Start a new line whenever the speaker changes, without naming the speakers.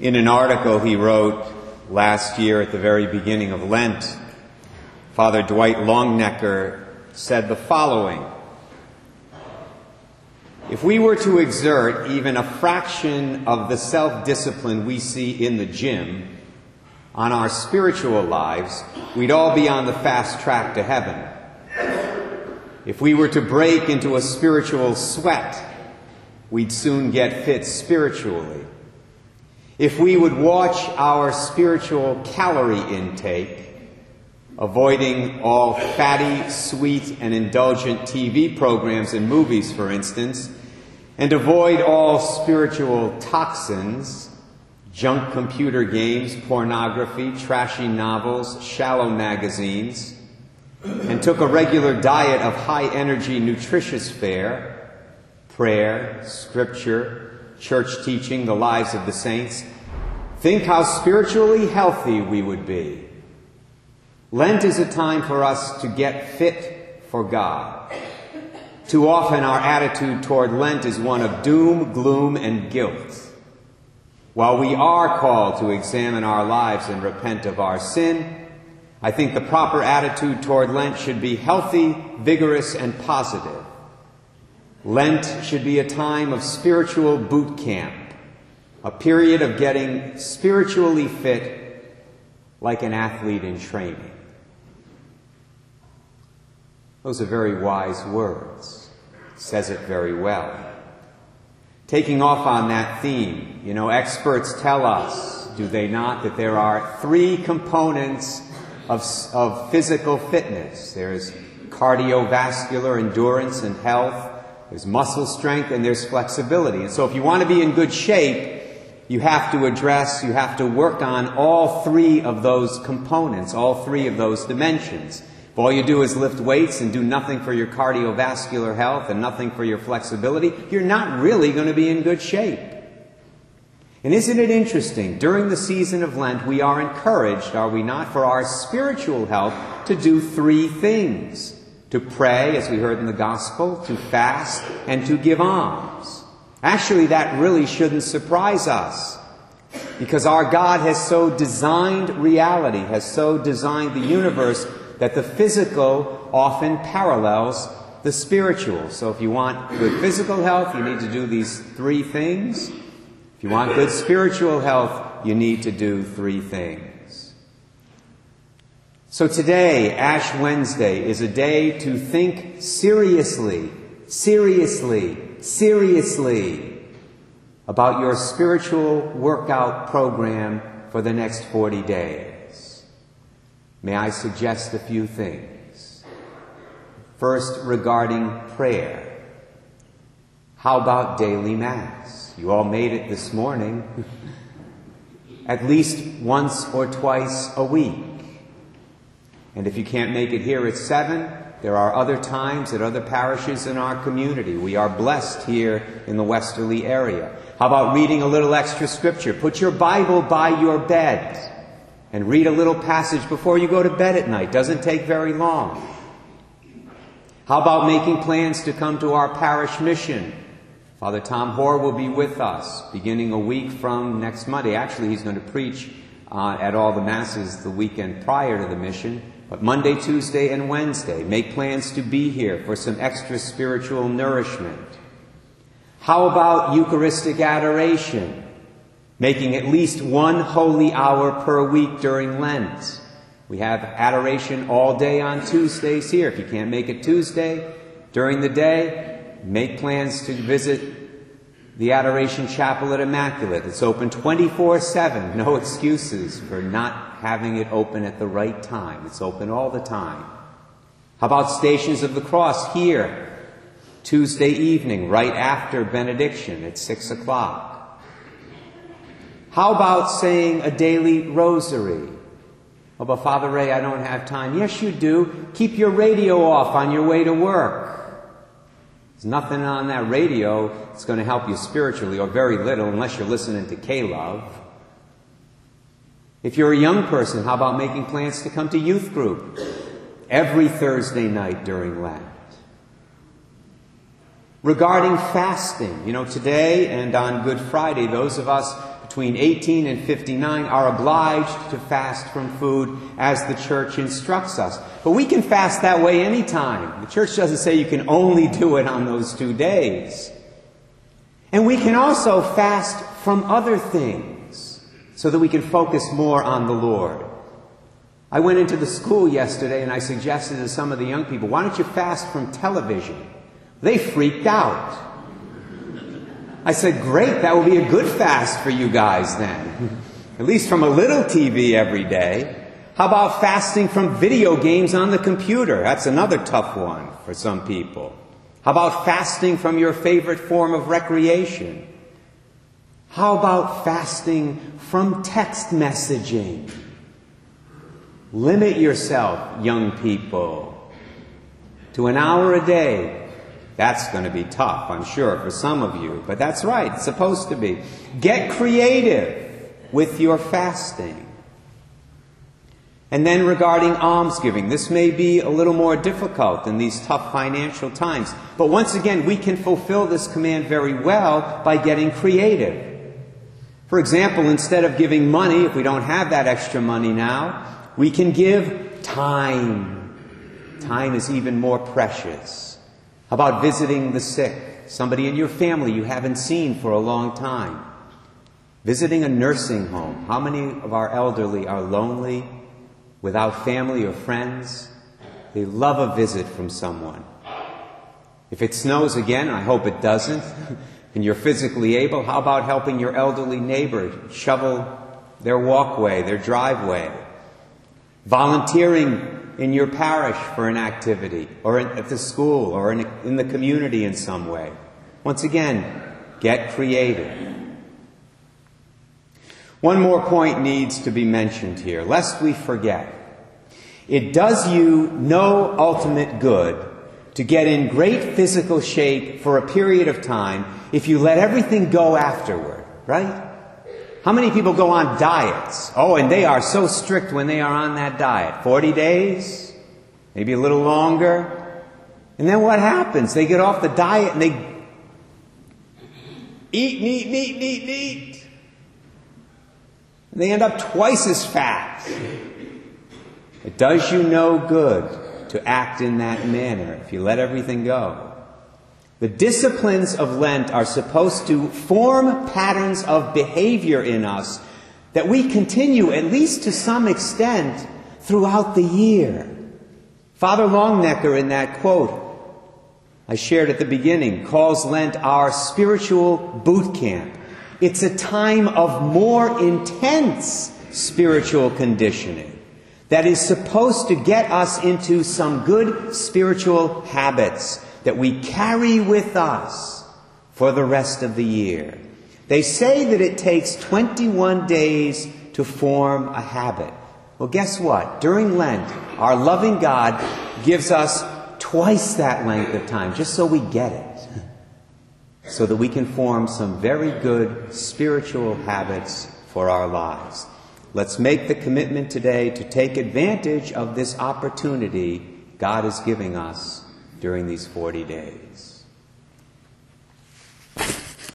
In an article he wrote last year at the very beginning of Lent, Father Dwight Longenecker said the following If we were to exert even a fraction of the self discipline we see in the gym on our spiritual lives, we'd all be on the fast track to heaven. If we were to break into a spiritual sweat, we'd soon get fit spiritually. If we would watch our spiritual calorie intake, avoiding all fatty, sweet, and indulgent TV programs and movies, for instance, and avoid all spiritual toxins, junk computer games, pornography, trashy novels, shallow magazines, and took a regular diet of high energy, nutritious fare, prayer, scripture, church teaching, the lives of the saints, think how spiritually healthy we would be. Lent is a time for us to get fit for God. Too often our attitude toward Lent is one of doom, gloom, and guilt. While we are called to examine our lives and repent of our sin, I think the proper attitude toward Lent should be healthy, vigorous, and positive. Lent should be a time of spiritual boot camp, a period of getting spiritually fit like an athlete in training. Those are very wise words. Says it very well. Taking off on that theme, you know, experts tell us, do they not, that there are three components of, of physical fitness. There's cardiovascular endurance and health, there's muscle strength, and there's flexibility. And so if you want to be in good shape, you have to address, you have to work on all three of those components, all three of those dimensions. If all you do is lift weights and do nothing for your cardiovascular health and nothing for your flexibility, you're not really going to be in good shape. And isn't it interesting? During the season of Lent, we are encouraged, are we not, for our spiritual health to do three things to pray, as we heard in the Gospel, to fast, and to give alms. Actually, that really shouldn't surprise us. Because our God has so designed reality, has so designed the universe, that the physical often parallels the spiritual. So if you want good physical health, you need to do these three things. If you want good spiritual health, you need to do three things. So today, Ash Wednesday, is a day to think seriously, seriously, seriously about your spiritual workout program for the next 40 days. May I suggest a few things? First, regarding prayer. How about daily Mass? You all made it this morning. At least once or twice a week. And if you can't make it here at 7, there are other times at other parishes in our community. We are blessed here in the Westerly area. How about reading a little extra scripture? Put your Bible by your bed and read a little passage before you go to bed at night. Doesn't take very long. How about making plans to come to our parish mission Father Tom Hoare will be with us beginning a week from next Monday. Actually, he's going to preach uh, at all the masses the weekend prior to the mission. But Monday, Tuesday, and Wednesday, make plans to be here for some extra spiritual nourishment. How about Eucharistic adoration? Making at least one holy hour per week during Lent. We have adoration all day on Tuesdays here. If you can't make it Tuesday, during the day, make plans to visit the Adoration Chapel at Immaculate. It's open 24 7. No excuses for not having it open at the right time. It's open all the time. How about Stations of the Cross here? Tuesday evening, right after benediction at 6 o'clock. How about saying a daily rosary? Oh, but Father Ray, I don't have time. Yes, you do. Keep your radio off on your way to work. There's nothing on that radio that's going to help you spiritually, or very little, unless you're listening to K-Love. If you're a young person, how about making plans to come to youth group every Thursday night during Lent? Regarding fasting, you know, today and on Good Friday, those of us between 18 and 59 are obliged to fast from food as the church instructs us. But we can fast that way anytime. The church doesn't say you can only do it on those two days. And we can also fast from other things so that we can focus more on the Lord. I went into the school yesterday and I suggested to some of the young people, why don't you fast from television? They freaked out. I said, great, that will be a good fast for you guys then. At least from a little TV every day. How about fasting from video games on the computer? That's another tough one for some people. How about fasting from your favorite form of recreation? How about fasting from text messaging? Limit yourself, young people, to an hour a day. That's going to be tough, I'm sure, for some of you, but that's right, it's supposed to be. Get creative with your fasting. And then regarding almsgiving, this may be a little more difficult in these tough financial times. But once again, we can fulfill this command very well by getting creative. For example, instead of giving money, if we don't have that extra money now, we can give time. Time is even more precious. About visiting the sick? Somebody in your family you haven't seen for a long time. Visiting a nursing home. How many of our elderly are lonely without family or friends, they love a visit from someone. If it snows again, I hope it doesn't, and you're physically able, how about helping your elderly neighbor shovel their walkway, their driveway? Volunteering in your parish for an activity, or at the school, or in, in the community in some way. Once again, get creative. One more point needs to be mentioned here, lest we forget. It does you no ultimate good to get in great physical shape for a period of time if you let everything go afterward, right? How many people go on diets? Oh, and they are so strict when they are on that diet. 40 days? Maybe a little longer? And then what happens? They get off the diet and they eat, eat, eat, eat, eat. And they end up twice as fat. It does you no good to act in that manner if you let everything go. The disciplines of Lent are supposed to form patterns of behavior in us that we continue, at least to some extent, throughout the year. Father Longenecker, in that quote I shared at the beginning, calls Lent our spiritual boot camp. It's a time of more intense spiritual conditioning that is supposed to get us into some good spiritual habits that we carry with us for the rest of the year. They say that it takes 21 days to form a habit. Well, guess what? During Lent, our loving God gives us twice that length of time just so we get it so that we can form some very good spiritual habits for our lives. Let's make the commitment today to take advantage of this opportunity God is giving us during these 40 days.